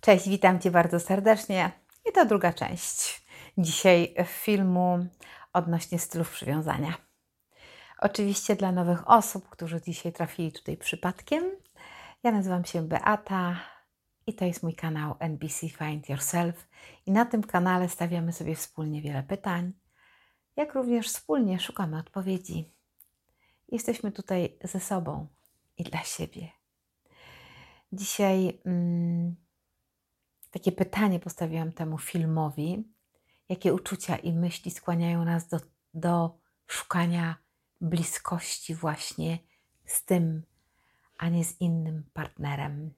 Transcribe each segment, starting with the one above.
Cześć, witam Cię bardzo serdecznie. I to druga część dzisiaj filmu odnośnie stylów przywiązania. Oczywiście dla nowych osób, którzy dzisiaj trafili tutaj przypadkiem. Ja nazywam się Beata i to jest mój kanał NBC Find Yourself. I na tym kanale stawiamy sobie wspólnie wiele pytań, jak również wspólnie szukamy odpowiedzi. Jesteśmy tutaj ze sobą i dla siebie. Dzisiaj. Mm, takie pytanie postawiłam temu filmowi: jakie uczucia i myśli skłaniają nas do, do szukania bliskości właśnie z tym, a nie z innym partnerem?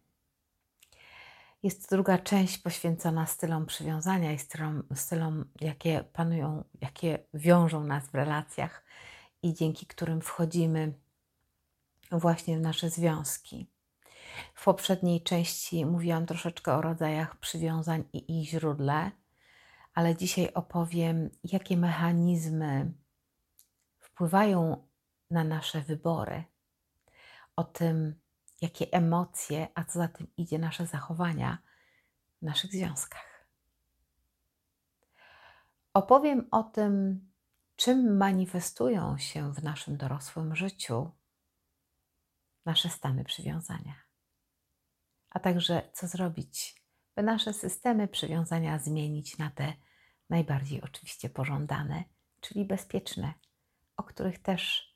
Jest druga część poświęcona stylom przywiązania i stylom, stylom, jakie panują, jakie wiążą nas w relacjach i dzięki którym wchodzimy właśnie w nasze związki. W poprzedniej części mówiłam troszeczkę o rodzajach przywiązań i ich źródle, ale dzisiaj opowiem, jakie mechanizmy wpływają na nasze wybory, o tym, jakie emocje, a co za tym idzie, nasze zachowania w naszych związkach. Opowiem o tym, czym manifestują się w naszym dorosłym życiu nasze stany przywiązania a także co zrobić, by nasze systemy przywiązania zmienić na te najbardziej oczywiście pożądane, czyli bezpieczne, o których też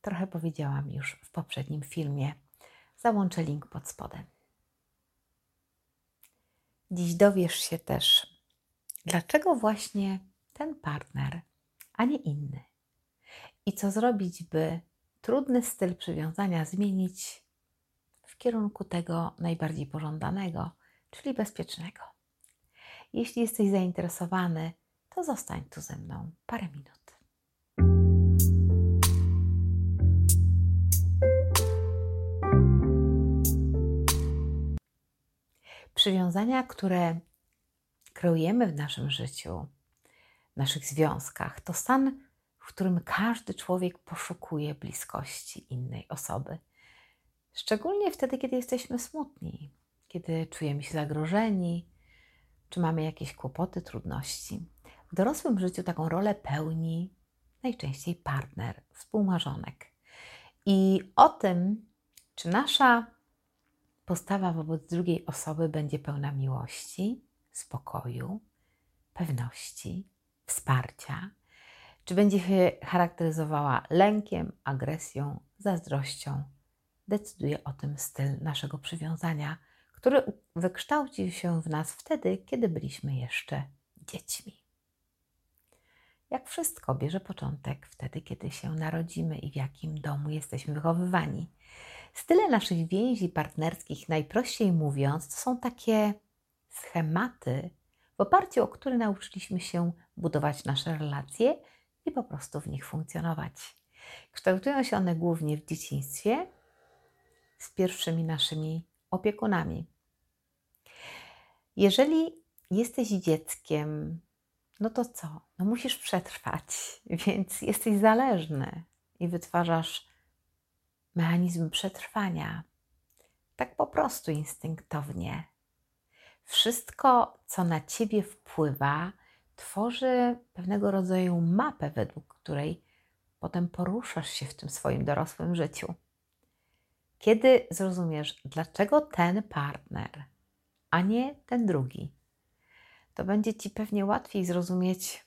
trochę powiedziałam już w poprzednim filmie. Załączę link pod spodem. Dziś dowiesz się też, dlaczego właśnie ten partner, a nie inny. I co zrobić, by trudny styl przywiązania zmienić kierunku tego najbardziej pożądanego, czyli bezpiecznego. Jeśli jesteś zainteresowany, to zostań tu ze mną parę minut. Przywiązania, które kreujemy w naszym życiu, w naszych związkach, to stan, w którym każdy człowiek poszukuje bliskości innej osoby Szczególnie wtedy, kiedy jesteśmy smutni, kiedy czujemy się zagrożeni, czy mamy jakieś kłopoty, trudności. W dorosłym życiu taką rolę pełni najczęściej partner, współmarzonek. I o tym, czy nasza postawa wobec drugiej osoby będzie pełna miłości, spokoju, pewności, wsparcia, czy będzie się charakteryzowała lękiem, agresją, zazdrością decyduje o tym styl naszego przywiązania, który wykształcił się w nas wtedy, kiedy byliśmy jeszcze dziećmi. Jak wszystko bierze początek wtedy, kiedy się narodzimy i w jakim domu jesteśmy wychowywani. Style naszych więzi partnerskich, najprościej mówiąc, to są takie schematy, w oparciu o które nauczyliśmy się budować nasze relacje i po prostu w nich funkcjonować. Kształtują się one głównie w dzieciństwie, z pierwszymi naszymi opiekunami. Jeżeli jesteś dzieckiem, no to co? No musisz przetrwać, więc jesteś zależny i wytwarzasz mechanizm przetrwania. Tak po prostu instynktownie. Wszystko, co na ciebie wpływa, tworzy pewnego rodzaju mapę, według której potem poruszasz się w tym swoim dorosłym życiu. Kiedy zrozumiesz, dlaczego ten partner, a nie ten drugi, to będzie ci pewnie łatwiej zrozumieć,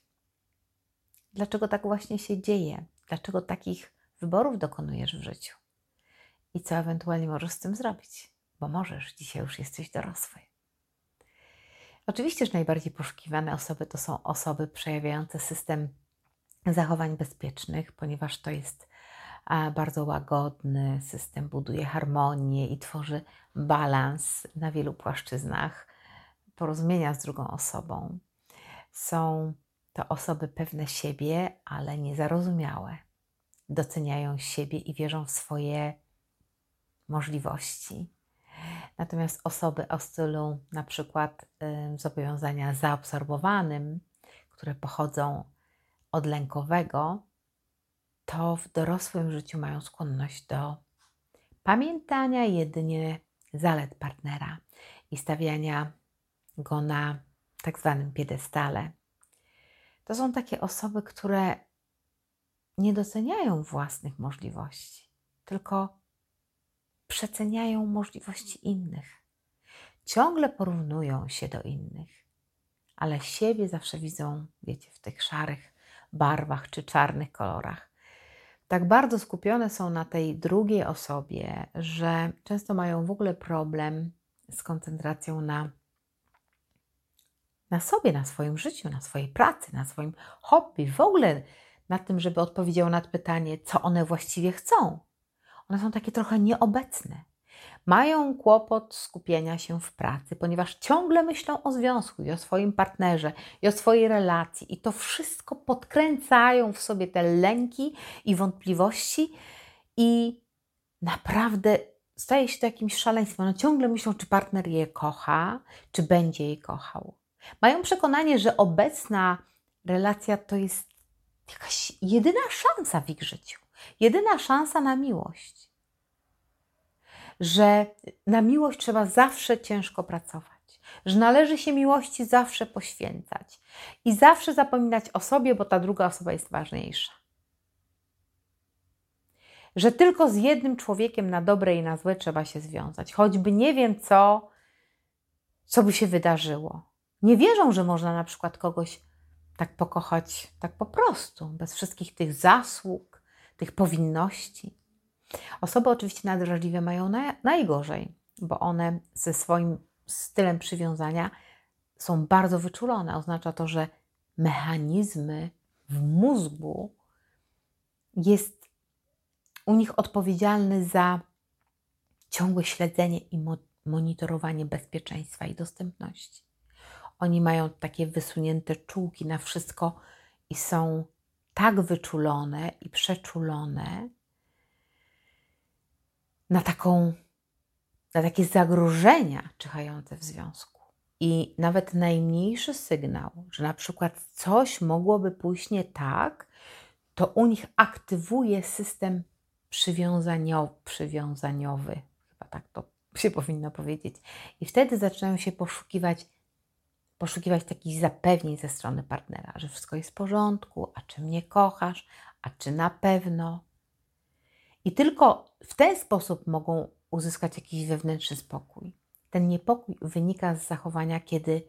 dlaczego tak właśnie się dzieje, dlaczego takich wyborów dokonujesz w życiu i co ewentualnie możesz z tym zrobić, bo możesz, dzisiaj już jesteś dorosły. Oczywiście, że najbardziej poszukiwane osoby to są osoby przejawiające system zachowań bezpiecznych, ponieważ to jest bardzo łagodny, system buduje harmonię i tworzy balans na wielu płaszczyznach porozumienia z drugą osobą. Są to osoby pewne siebie, ale niezarozumiałe. Doceniają siebie i wierzą w swoje możliwości. Natomiast osoby o stylu na przykład zobowiązania zaobserwowanym, które pochodzą od lękowego, to w dorosłym życiu mają skłonność do pamiętania jedynie zalet partnera i stawiania go na tak zwanym piedestale. To są takie osoby, które nie doceniają własnych możliwości, tylko przeceniają możliwości innych. Ciągle porównują się do innych, ale siebie zawsze widzą, wiecie, w tych szarych barwach czy czarnych kolorach. Tak bardzo skupione są na tej drugiej osobie, że często mają w ogóle problem z koncentracją na, na sobie, na swoim życiu, na swojej pracy, na swoim hobby, w ogóle na tym, żeby odpowiedział na pytanie, co one właściwie chcą. One są takie trochę nieobecne. Mają kłopot skupienia się w pracy, ponieważ ciągle myślą o związku i o swoim partnerze i o swojej relacji, i to wszystko podkręcają w sobie te lęki i wątpliwości, i naprawdę staje się to jakimś szaleństwem. Ciągle myślą, czy partner je kocha, czy będzie jej kochał. Mają przekonanie, że obecna relacja to jest jakaś jedyna szansa w ich życiu, jedyna szansa na miłość. Że na miłość trzeba zawsze ciężko pracować, że należy się miłości zawsze poświęcać i zawsze zapominać o sobie, bo ta druga osoba jest ważniejsza. Że tylko z jednym człowiekiem na dobre i na złe trzeba się związać, choćby nie wiem co, co by się wydarzyło. Nie wierzą, że można na przykład kogoś tak pokochać, tak po prostu, bez wszystkich tych zasług, tych powinności. Osoby oczywiście nadwrażliwe mają na, najgorzej, bo one ze swoim stylem przywiązania są bardzo wyczulone. Oznacza to, że mechanizmy w mózgu jest u nich odpowiedzialny za ciągłe śledzenie i monitorowanie bezpieczeństwa i dostępności. Oni mają takie wysunięte czułki na wszystko i są tak wyczulone i przeczulone na taką, na takie zagrożenia czyhające w związku. I nawet najmniejszy sygnał, że na przykład coś mogłoby pójść nie tak, to u nich aktywuje system przywiązaniowy, przywiązaniowy chyba tak to się powinno powiedzieć. I wtedy zaczynają się poszukiwać poszukiwać takich zapewnień ze strony partnera, że wszystko jest w porządku, a czy mnie kochasz, a czy na pewno. I tylko w ten sposób mogą uzyskać jakiś wewnętrzny spokój. Ten niepokój wynika z zachowania, kiedy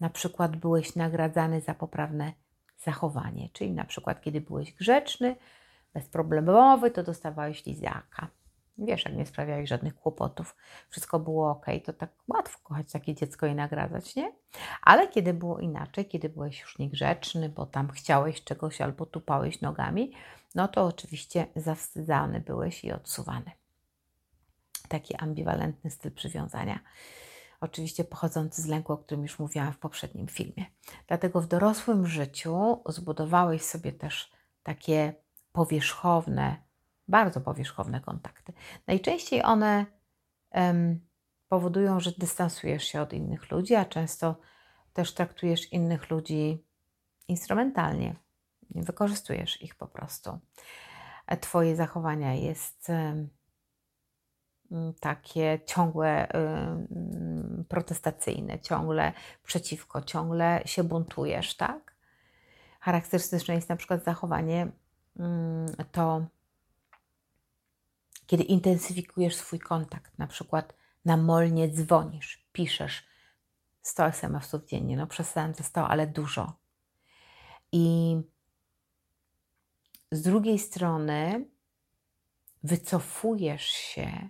na przykład byłeś nagradzany za poprawne zachowanie, czyli na przykład kiedy byłeś grzeczny, bezproblemowy, to dostawałeś lizaka. Wiesz, jak nie sprawiałeś żadnych kłopotów, wszystko było ok, to tak łatwo kochać takie dziecko i nagradzać, nie? Ale kiedy było inaczej, kiedy byłeś już niegrzeczny, bo tam chciałeś czegoś albo tupałeś nogami, no to oczywiście zawstydzany byłeś i odsuwany. Taki ambiwalentny styl przywiązania. Oczywiście pochodzący z lęku, o którym już mówiłam w poprzednim filmie. Dlatego w dorosłym życiu zbudowałeś sobie też takie powierzchowne, bardzo powierzchowne kontakty. Najczęściej one um, powodują, że dystansujesz się od innych ludzi, a często też traktujesz innych ludzi instrumentalnie. Nie wykorzystujesz ich po prostu. E, twoje zachowania jest um, takie ciągłe um, protestacyjne, ciągle przeciwko, ciągle się buntujesz, tak? Charakterystyczne jest na przykład zachowanie to kiedy intensyfikujesz swój kontakt, na przykład namolnie dzwonisz, piszesz 100 SMS-ów dziennie, no przestałem ze 100, ale dużo. I z drugiej strony wycofujesz się,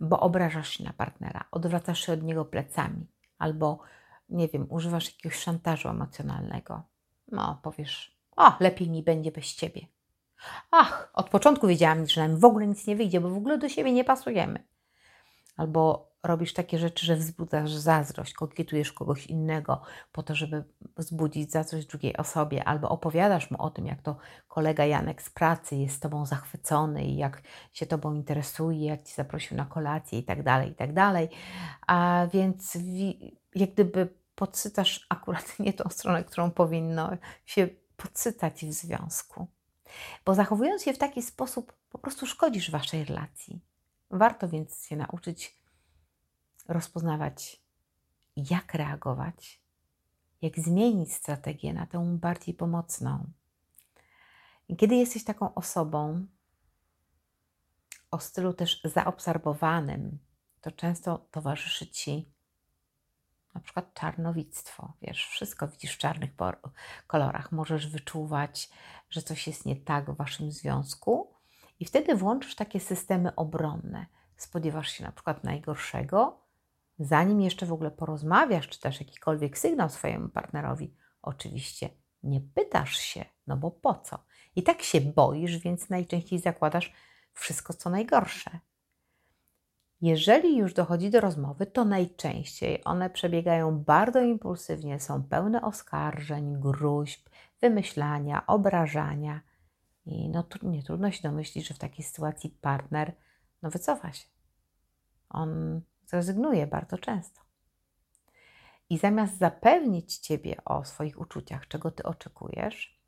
bo obrażasz się na partnera, odwracasz się od niego plecami, albo nie wiem, używasz jakiegoś szantażu emocjonalnego. No, powiesz, o, lepiej mi będzie bez ciebie. Ach, od początku wiedziałam, że nam w ogóle nic nie wyjdzie, bo w ogóle do siebie nie pasujemy. Albo robisz takie rzeczy, że wzbudzasz zazdrość, kokietujesz kogoś innego po to, żeby wzbudzić zazdrość drugiej osobie, albo opowiadasz mu o tym, jak to kolega Janek z pracy jest tobą zachwycony i jak się tobą interesuje, jak ci zaprosił na kolację i tak dalej, i tak dalej. A więc jak gdyby podsytasz akurat nie tą stronę, którą powinno się podsycać w związku. Bo zachowując się w taki sposób, po prostu szkodzisz waszej relacji. Warto więc się nauczyć rozpoznawać jak reagować, jak zmienić strategię na tę bardziej pomocną. I kiedy jesteś taką osobą o stylu też zaobserwowanym, to często towarzyszy ci na przykład czarnowictwo. Wiesz, wszystko widzisz w czarnych kolorach. Możesz wyczuwać, że coś jest nie tak w waszym związku, i wtedy włączysz takie systemy obronne. Spodziewasz się na przykład najgorszego, zanim jeszcze w ogóle porozmawiasz, czy też jakikolwiek sygnał swojemu partnerowi. Oczywiście nie pytasz się, no bo po co? I tak się boisz, więc najczęściej zakładasz wszystko, co najgorsze. Jeżeli już dochodzi do rozmowy, to najczęściej one przebiegają bardzo impulsywnie, są pełne oskarżeń, gruźb, wymyślania, obrażania. I no, nie trudno się domyślić, że w takiej sytuacji partner no, wycofa się. On zrezygnuje bardzo często. I zamiast zapewnić Ciebie o swoich uczuciach, czego Ty oczekujesz,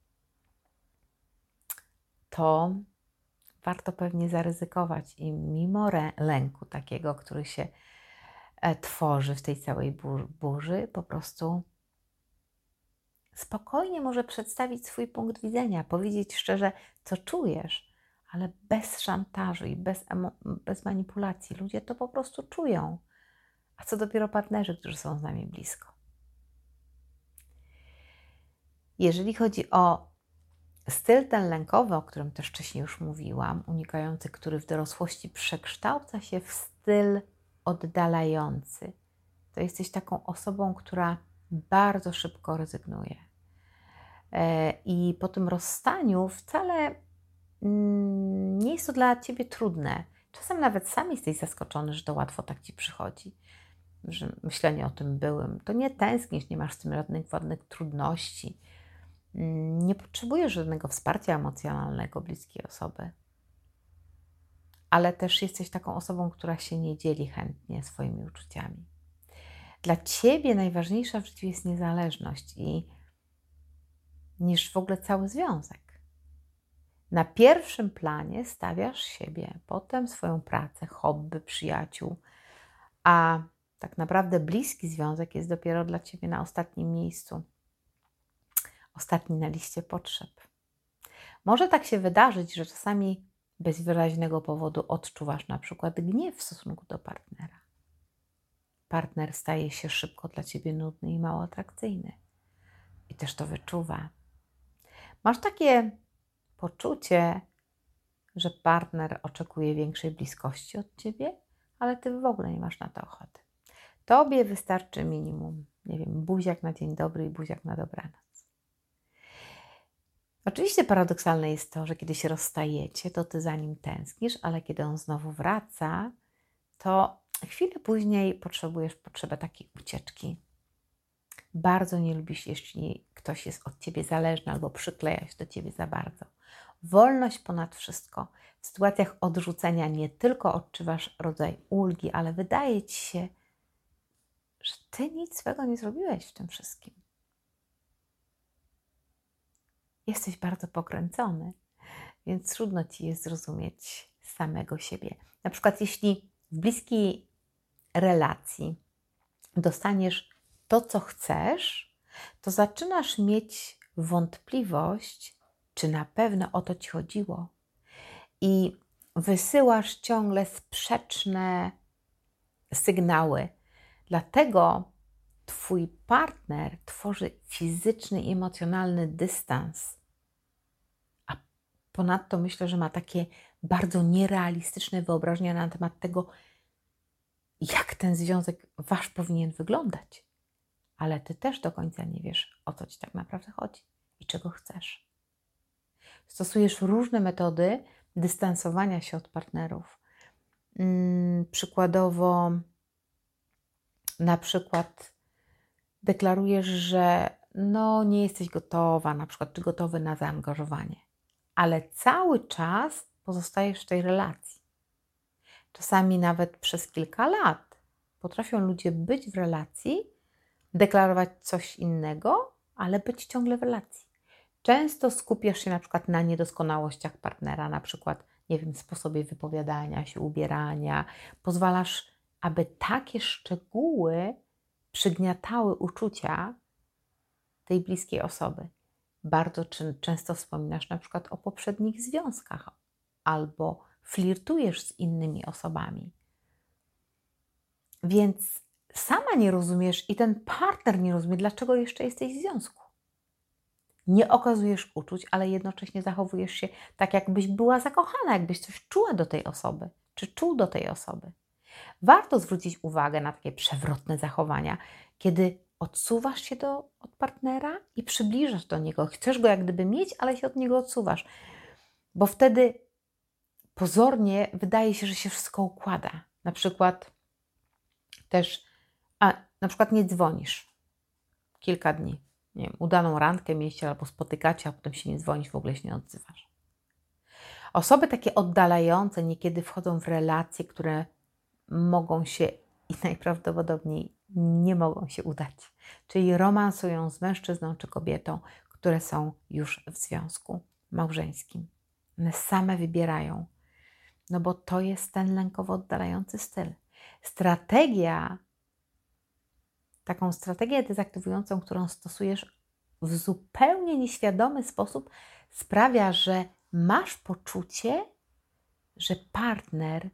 to warto pewnie zaryzykować i mimo lęku takiego, który się e, tworzy w tej całej burzy, po prostu spokojnie może przedstawić swój punkt widzenia, powiedzieć szczerze, co czujesz, ale bez szantażu i bez, bez manipulacji. Ludzie to po prostu czują. A co dopiero partnerzy, którzy są z nami blisko. Jeżeli chodzi o styl ten lękowy, o którym też wcześniej już mówiłam, unikający, który w dorosłości przekształca się w styl oddalający, to jesteś taką osobą, która bardzo szybko rezygnuje. E, I po tym rozstaniu wcale nie jest to dla ciebie trudne. Czasem nawet sam jesteś zaskoczony, że to łatwo tak ci przychodzi. Że myślenie o tym byłym. To nie tęsknisz, nie masz z tym żadnych ładnych trudności. Mm, nie potrzebujesz żadnego wsparcia emocjonalnego bliskiej osoby. Ale też jesteś taką osobą, która się nie dzieli chętnie swoimi uczuciami. Dla ciebie najważniejsza w życiu jest niezależność i niż w ogóle cały związek. Na pierwszym planie stawiasz siebie, potem swoją pracę, hobby, przyjaciół, a tak naprawdę bliski związek jest dopiero dla ciebie na ostatnim miejscu, ostatni na liście potrzeb. Może tak się wydarzyć, że czasami bez wyraźnego powodu odczuwasz na przykład gniew w stosunku do partnera. Partner staje się szybko dla ciebie nudny i mało atrakcyjny. I też to wyczuwa. Masz takie poczucie, że partner oczekuje większej bliskości od ciebie, ale ty w ogóle nie masz na to ochoty. Tobie wystarczy minimum, nie wiem, buziak na dzień dobry i buziak na dobranoc. Oczywiście paradoksalne jest to, że kiedy się rozstajecie, to ty za nim tęsknisz, ale kiedy on znowu wraca, to chwilę później potrzebujesz potrzebę takiej ucieczki. Bardzo nie lubisz, jeśli ktoś jest od ciebie zależny albo przykleja się do ciebie za bardzo. Wolność ponad wszystko. W sytuacjach odrzucenia nie tylko odczuwasz rodzaj ulgi, ale wydaje ci się, że ty nic swego nie zrobiłeś w tym wszystkim. Jesteś bardzo pokręcony, więc trudno ci jest zrozumieć samego siebie. Na przykład, jeśli w bliskiej relacji dostaniesz to, co chcesz, to zaczynasz mieć wątpliwość, czy na pewno o to ci chodziło. I wysyłasz ciągle sprzeczne sygnały. Dlatego Twój partner tworzy fizyczny i emocjonalny dystans. A ponadto myślę, że ma takie bardzo nierealistyczne wyobrażenia na temat tego, jak ten związek wasz powinien wyglądać ale ty też do końca nie wiesz, o co ci tak naprawdę chodzi i czego chcesz. Stosujesz różne metody dystansowania się od partnerów. Hmm, przykładowo, na przykład deklarujesz, że no nie jesteś gotowa, na przykład, czy gotowy na zaangażowanie, ale cały czas pozostajesz w tej relacji. Czasami nawet przez kilka lat potrafią ludzie być w relacji, deklarować coś innego, ale być ciągle w relacji. Często skupiasz się na przykład na niedoskonałościach partnera, na przykład, nie wiem, sposobie wypowiadania się, ubierania. Pozwalasz, aby takie szczegóły przygniatały uczucia tej bliskiej osoby. Bardzo często wspominasz na przykład o poprzednich związkach albo flirtujesz z innymi osobami. Więc sama nie rozumiesz i ten partner nie rozumie, dlaczego jeszcze jesteś w związku. Nie okazujesz uczuć, ale jednocześnie zachowujesz się tak, jakbyś była zakochana, jakbyś coś czuła do tej osoby, czy czuł do tej osoby. Warto zwrócić uwagę na takie przewrotne zachowania, kiedy odsuwasz się do, od partnera i przybliżasz do niego. Chcesz go jak gdyby mieć, ale się od niego odsuwasz, bo wtedy pozornie wydaje się, że się wszystko układa. Na przykład też, a na przykład nie dzwonisz kilka dni. Nie wiem, udaną randkę mieliście albo spotykacie, a potem się nie dzwonisz, w ogóle się nie odzywasz. Osoby takie oddalające niekiedy wchodzą w relacje, które mogą się i najprawdopodobniej nie mogą się udać. Czyli romansują z mężczyzną czy kobietą, które są już w związku małżeńskim. One same wybierają, no bo to jest ten lękowo oddalający styl. Strategia, taką strategię dezaktywującą, którą stosujesz w zupełnie nieświadomy sposób, sprawia, że masz poczucie, że partner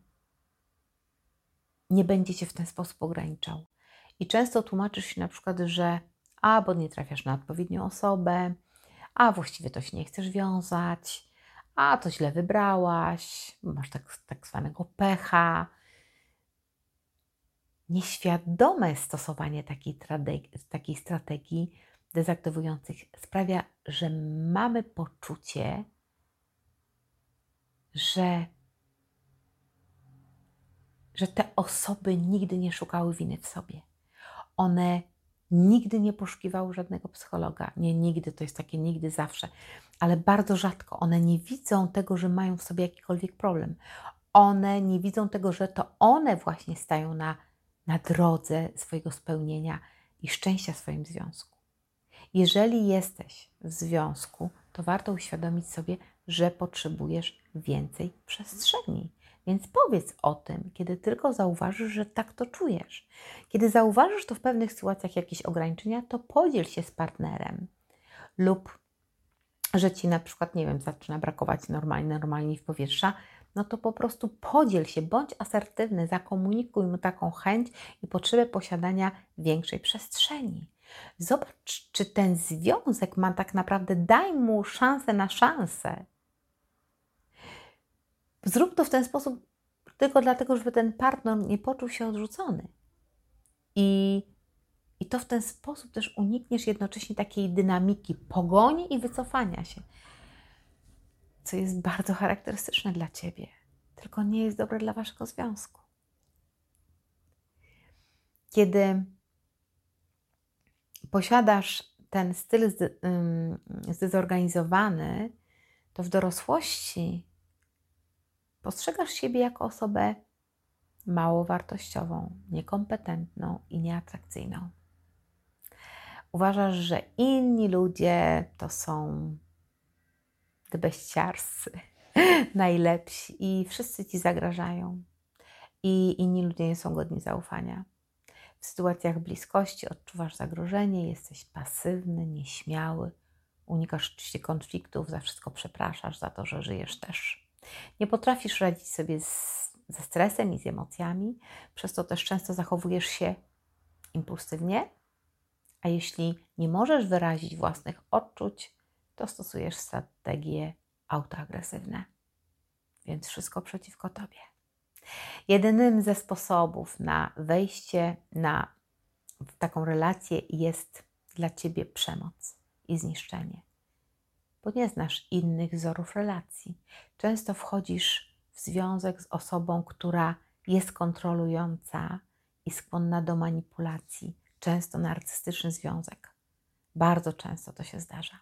nie będzie cię w ten sposób ograniczał. I często tłumaczysz się na przykład, że a, bo nie trafiasz na odpowiednią osobę, a właściwie to się nie chcesz wiązać, a to źle wybrałaś, masz tak, tak zwanego pecha. Nieświadome stosowanie takiej, takiej strategii dezaktywujących sprawia, że mamy poczucie, że że te osoby nigdy nie szukały winy w sobie. One nigdy nie poszukiwały żadnego psychologa. Nie nigdy, to jest takie nigdy zawsze, ale bardzo rzadko. One nie widzą tego, że mają w sobie jakikolwiek problem. One nie widzą tego, że to one właśnie stają na, na drodze swojego spełnienia i szczęścia w swoim związku. Jeżeli jesteś w związku, to warto uświadomić sobie, że potrzebujesz więcej przestrzeni więc powiedz o tym, kiedy tylko zauważysz, że tak to czujesz. Kiedy zauważysz to w pewnych sytuacjach jakieś ograniczenia, to podziel się z partnerem. Lub że ci na przykład, nie wiem, zaczyna brakować normalnie, normalnie w powietrza, no to po prostu podziel się, bądź asertywny, zakomunikuj mu taką chęć i potrzebę posiadania większej przestrzeni. Zobacz, czy ten związek ma tak naprawdę, daj mu szansę na szansę. Zrób to w ten sposób tylko dlatego, żeby ten partner nie poczuł się odrzucony. I, I to w ten sposób też unikniesz jednocześnie takiej dynamiki pogoni i wycofania się, co jest bardzo charakterystyczne dla ciebie, tylko nie jest dobre dla waszego związku. Kiedy posiadasz ten styl zdezorganizowany, to w dorosłości Postrzegasz siebie jako osobę mało wartościową, niekompetentną i nieatrakcyjną. Uważasz, że inni ludzie to są debeściarscy, najlepsi i wszyscy ci zagrażają. I inni ludzie nie są godni zaufania. W sytuacjach bliskości odczuwasz zagrożenie, jesteś pasywny, nieśmiały, unikasz oczywiście konfliktów, za wszystko przepraszasz, za to, że żyjesz też nie potrafisz radzić sobie z, ze stresem i z emocjami, przez to też często zachowujesz się impulsywnie, a jeśli nie możesz wyrazić własnych odczuć, to stosujesz strategie autoagresywne. Więc wszystko przeciwko tobie. Jedynym ze sposobów na wejście na taką relację jest dla ciebie przemoc i zniszczenie bo nie znasz innych wzorów relacji. Często wchodzisz w związek z osobą, która jest kontrolująca i skłonna do manipulacji, często narcystyczny związek. Bardzo często to się zdarza.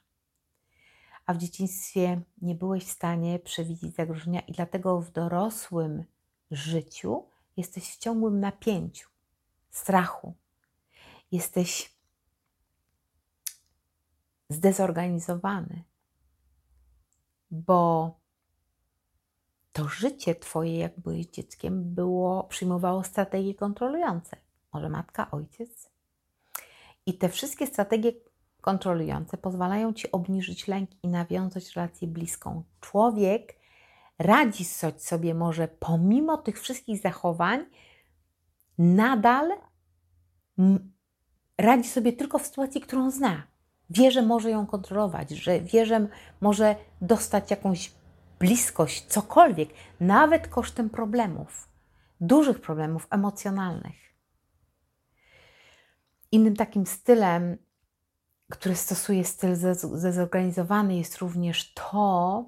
A w dzieciństwie nie byłeś w stanie przewidzieć zagrożenia, i dlatego w dorosłym życiu jesteś w ciągłym napięciu, strachu. Jesteś zdezorganizowany, bo to życie Twoje, jak byłeś dzieckiem, było, przyjmowało strategie kontrolujące. Może matka, ojciec, I te wszystkie strategie kontrolujące pozwalają ci obniżyć lęk i nawiązać relację bliską. Człowiek radzi sobie może pomimo tych wszystkich zachowań, nadal radzi sobie tylko w sytuacji, którą zna. Wie, że może ją kontrolować, że wie, że może dostać jakąś bliskość, cokolwiek, nawet kosztem problemów, dużych problemów emocjonalnych. Innym takim stylem, który stosuje styl zezorganizowany, jest również to,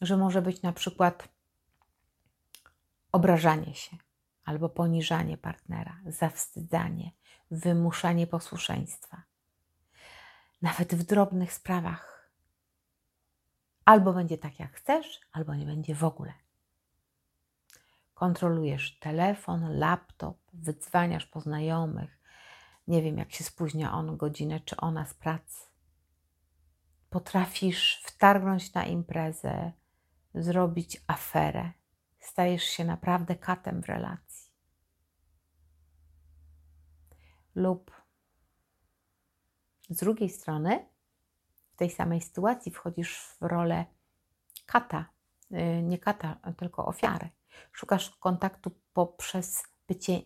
że może być na przykład obrażanie się albo poniżanie partnera, zawstydzanie, wymuszanie posłuszeństwa. Nawet w drobnych sprawach. Albo będzie tak, jak chcesz, albo nie będzie w ogóle. Kontrolujesz telefon, laptop, wydzwaniasz po znajomych. Nie wiem, jak się spóźnia on godzinę, czy ona z pracy. Potrafisz wtargnąć na imprezę, zrobić aferę. Stajesz się naprawdę katem w relacji. Lub z drugiej strony, w tej samej sytuacji wchodzisz w rolę kata, y, nie kata, tylko ofiary. Szukasz kontaktu poprzez bycie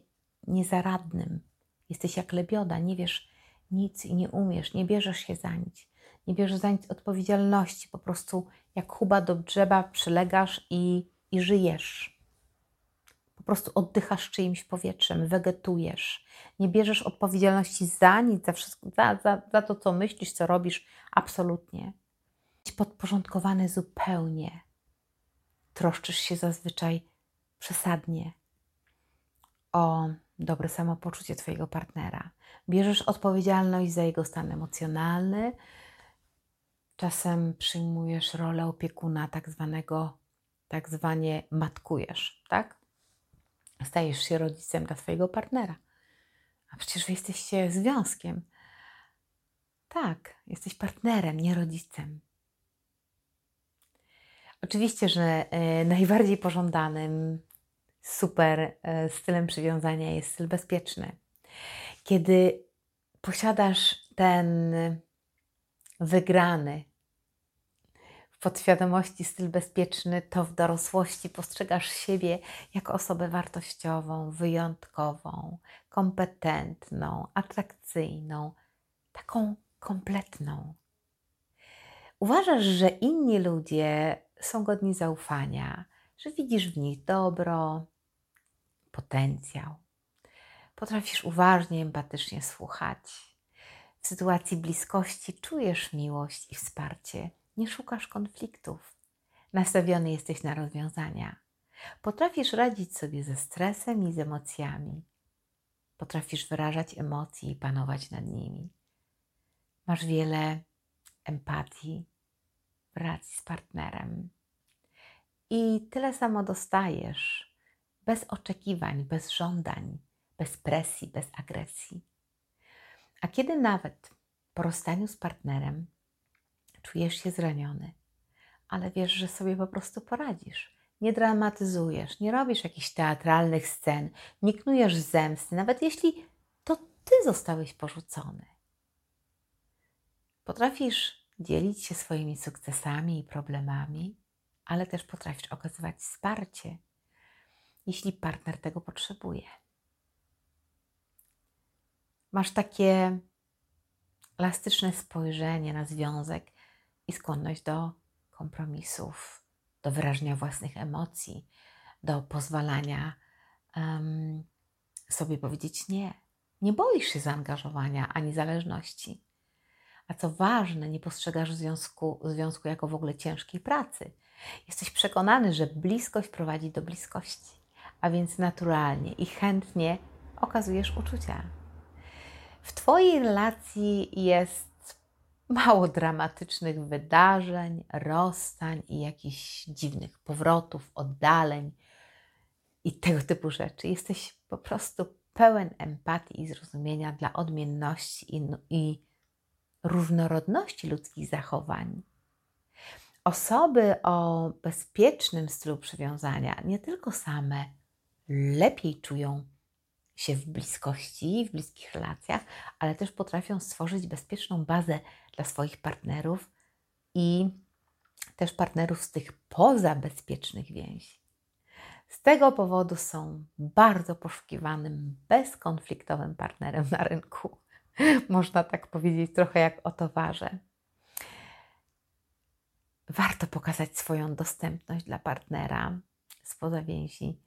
niezaradnym. Jesteś jak lebioda, nie wiesz nic i nie umiesz, nie bierzesz się za nic nie bierzesz za nic odpowiedzialności, po prostu jak chuba do drzewa przylegasz i, i żyjesz. Po prostu oddychasz czyimś powietrzem, wegetujesz. Nie bierzesz odpowiedzialności za nic, za, wszystko, za, za, za to, co myślisz, co robisz, absolutnie. Jesteś podporządkowany zupełnie. Troszczysz się zazwyczaj przesadnie o dobre samopoczucie Twojego partnera. Bierzesz odpowiedzialność za jego stan emocjonalny, Czasem przyjmujesz rolę opiekuna, tak zwanego, tak zwanie matkujesz, tak? Stajesz się rodzicem dla swojego partnera. A przecież wy jesteście związkiem. Tak, jesteś partnerem, nie rodzicem. Oczywiście, że e, najbardziej pożądanym, super e, stylem przywiązania jest styl bezpieczny. Kiedy posiadasz ten wygrany, podświadomości styl bezpieczny, to w dorosłości postrzegasz siebie jako osobę wartościową, wyjątkową, kompetentną, atrakcyjną, taką kompletną. Uważasz, że inni ludzie są godni zaufania, że widzisz w nich dobro, potencjał. Potrafisz uważnie, empatycznie słuchać. W sytuacji bliskości czujesz miłość i wsparcie nie szukasz konfliktów. Nastawiony jesteś na rozwiązania. Potrafisz radzić sobie ze stresem i z emocjami. Potrafisz wyrażać emocje i panować nad nimi. Masz wiele empatii w relacji z partnerem. I tyle samo dostajesz, bez oczekiwań, bez żądań, bez presji, bez agresji. A kiedy nawet po rozstaniu z partnerem czujesz się zraniony, ale wiesz, że sobie po prostu poradzisz. Nie dramatyzujesz, nie robisz jakichś teatralnych scen, nie knujesz zemsty, nawet jeśli to ty zostałeś porzucony. Potrafisz dzielić się swoimi sukcesami i problemami, ale też potrafisz okazywać wsparcie, jeśli partner tego potrzebuje. Masz takie elastyczne spojrzenie na związek, i skłonność do kompromisów, do wyrażenia własnych emocji, do pozwalania um, sobie powiedzieć nie. Nie boisz się zaangażowania ani zależności. A co ważne, nie postrzegasz związku, związku jako w ogóle ciężkiej pracy. Jesteś przekonany, że bliskość prowadzi do bliskości, a więc naturalnie i chętnie okazujesz uczucia. W Twojej relacji jest mało dramatycznych wydarzeń, rozstań i jakichś dziwnych powrotów, oddaleń i tego typu rzeczy. Jesteś po prostu pełen empatii i zrozumienia dla odmienności i, i różnorodności ludzkich zachowań. Osoby o bezpiecznym stylu przywiązania nie tylko same lepiej czują się w bliskości, w bliskich relacjach, ale też potrafią stworzyć bezpieczną bazę dla swoich partnerów i też partnerów z tych pozabezpiecznych więzi. Z tego powodu są bardzo poszukiwanym, bezkonfliktowym partnerem na rynku. Można tak powiedzieć, trochę jak o towarze. Warto pokazać swoją dostępność dla partnera spoza więzi,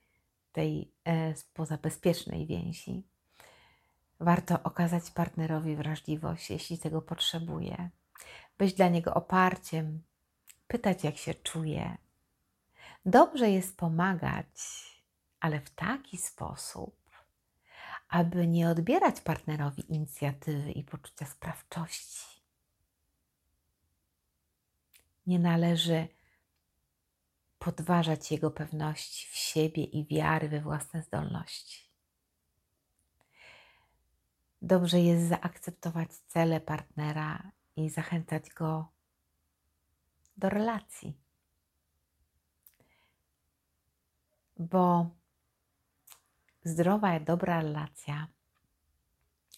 tej e, spoza bezpiecznej więzi. Warto okazać partnerowi wrażliwość, jeśli tego potrzebuje, być dla niego oparciem, pytać, jak się czuje. Dobrze jest pomagać, ale w taki sposób, aby nie odbierać partnerowi inicjatywy i poczucia sprawczości. Nie należy podważać jego pewności w siebie i wiary we własne zdolności. Dobrze jest zaakceptować cele partnera i zachęcać go do relacji. Bo zdrowa i dobra relacja,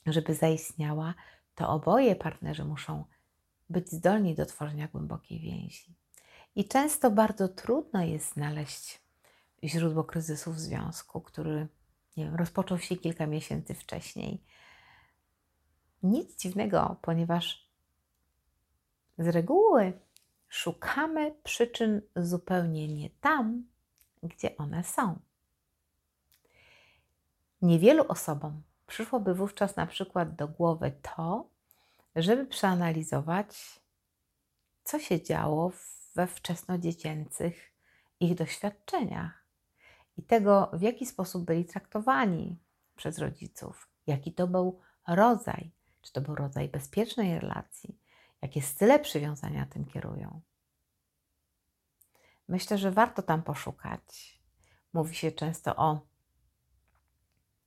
żeby zaistniała, to oboje partnerzy muszą być zdolni do tworzenia głębokiej więzi. I często bardzo trudno jest znaleźć źródło kryzysu w związku, który nie wiem, rozpoczął się kilka miesięcy wcześniej. Nic dziwnego, ponieważ z reguły szukamy przyczyn zupełnie nie tam, gdzie one są. Niewielu osobom przyszłoby wówczas na przykład do głowy to, żeby przeanalizować, co się działo we wczesnodziecięcych ich doświadczeniach i tego, w jaki sposób byli traktowani przez rodziców, jaki to był rodzaj, czy to był rodzaj bezpiecznej relacji, jakie style przywiązania tym kierują. Myślę, że warto tam poszukać. Mówi się często o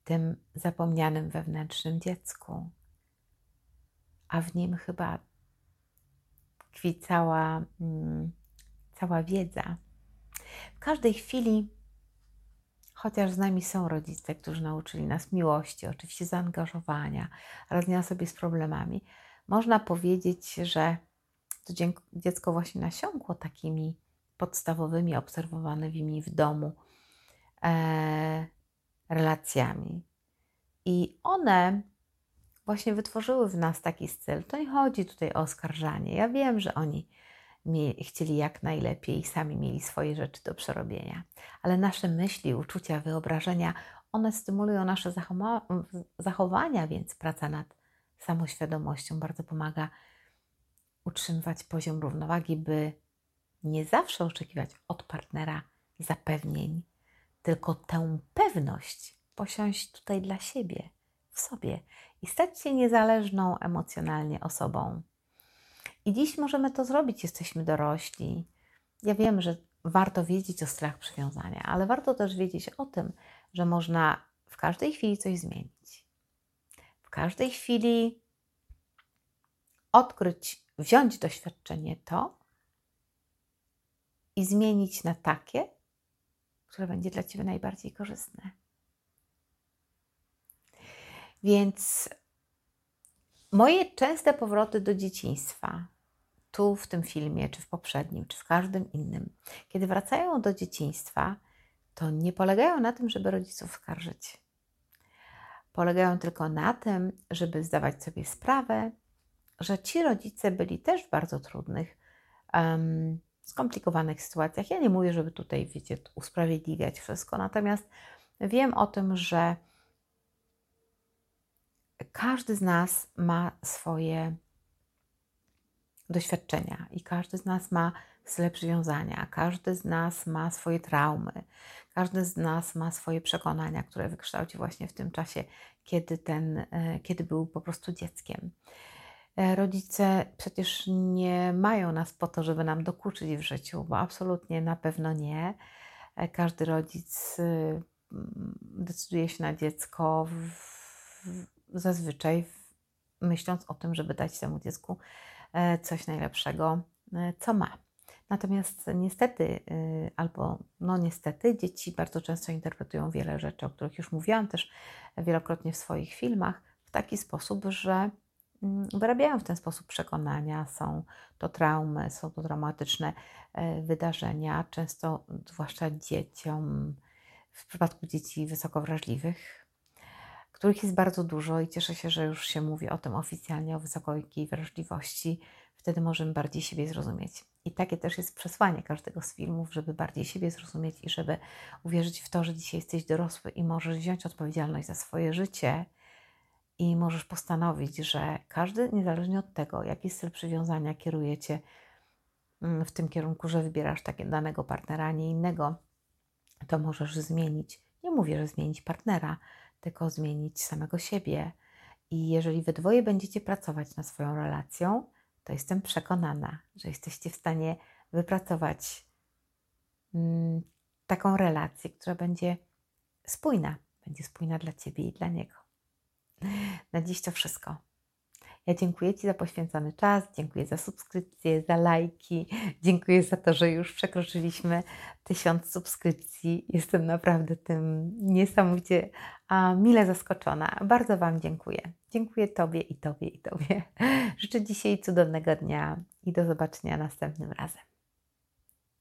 tym zapomnianym wewnętrznym dziecku, a w nim chyba tkwi cała, mm, cała wiedza. W każdej chwili, chociaż z nami są rodzice, którzy nauczyli nas miłości, oczywiście zaangażowania, radzenia sobie z problemami, można powiedzieć, że to dziecko właśnie nasiąkło takimi podstawowymi obserwowanymi w domu e, relacjami. I one właśnie wytworzyły w nas taki styl. To nie chodzi tutaj o oskarżanie. Ja wiem, że oni chcieli jak najlepiej i sami mieli swoje rzeczy do przerobienia, ale nasze myśli, uczucia, wyobrażenia, one stymulują nasze zachowania, więc praca nad samoświadomością bardzo pomaga utrzymywać poziom równowagi, by nie zawsze oczekiwać od partnera zapewnień, tylko tę pewność posiąść tutaj dla siebie, sobie i stać się niezależną emocjonalnie osobą. I dziś możemy to zrobić, jesteśmy dorośli. Ja wiem, że warto wiedzieć o strach przywiązania, ale warto też wiedzieć o tym, że można w każdej chwili coś zmienić. W każdej chwili odkryć, wziąć doświadczenie to i zmienić na takie, które będzie dla Ciebie najbardziej korzystne. Więc moje częste powroty do dzieciństwa, tu w tym filmie, czy w poprzednim, czy w każdym innym, kiedy wracają do dzieciństwa, to nie polegają na tym, żeby rodziców skarżyć. Polegają tylko na tym, żeby zdawać sobie sprawę, że ci rodzice byli też w bardzo trudnych, um, skomplikowanych sytuacjach. Ja nie mówię, żeby tutaj, wiecie, usprawiedliwiać wszystko, natomiast wiem o tym, że każdy z nas ma swoje doświadczenia i każdy z nas ma style przywiązania, każdy z nas ma swoje traumy, każdy z nas ma swoje przekonania, które wykształcił właśnie w tym czasie, kiedy, ten, e, kiedy był po prostu dzieckiem. E, rodzice przecież nie mają nas po to, żeby nam dokuczyć w życiu, bo absolutnie na pewno nie. E, każdy rodzic decyduje się na dziecko w, zazwyczaj myśląc o tym, żeby dać temu dziecku e, coś najlepszego, co ma. Natomiast niestety, y, albo no niestety, dzieci bardzo często interpretują wiele rzeczy, o których już mówiłam też wielokrotnie w swoich filmach, w taki sposób, że mm, wyrabiają w ten sposób przekonania, są to traumy, są to traumatyczne e, wydarzenia, często zwłaszcza dzieciom, w przypadku dzieci wysoko wrażliwych, których jest bardzo dużo i cieszę się, że już się mówi o tym oficjalnie, o wysokiej wrażliwości. Wtedy możemy bardziej siebie zrozumieć. I takie też jest przesłanie każdego z filmów, żeby bardziej siebie zrozumieć i żeby uwierzyć w to, że dzisiaj jesteś dorosły i możesz wziąć odpowiedzialność za swoje życie i możesz postanowić, że każdy, niezależnie od tego, jaki styl przywiązania kieruje cię mm, w tym kierunku, że wybierasz takie danego partnera, a nie innego, to możesz zmienić. Nie mówię, że zmienić partnera, tylko zmienić samego siebie. I jeżeli wy dwoje będziecie pracować nad swoją relacją, to jestem przekonana, że jesteście w stanie wypracować mm, taką relację, która będzie spójna, będzie spójna dla ciebie i dla niego. Na dziś to wszystko. Ja dziękuję Ci za poświęcony czas, dziękuję za subskrypcje, za lajki, dziękuję za to, że już przekroczyliśmy tysiąc subskrypcji. Jestem naprawdę tym niesamowicie a, mile zaskoczona. Bardzo Wam dziękuję. Dziękuję Tobie i Tobie i Tobie. Życzę dzisiaj cudownego dnia i do zobaczenia następnym razem.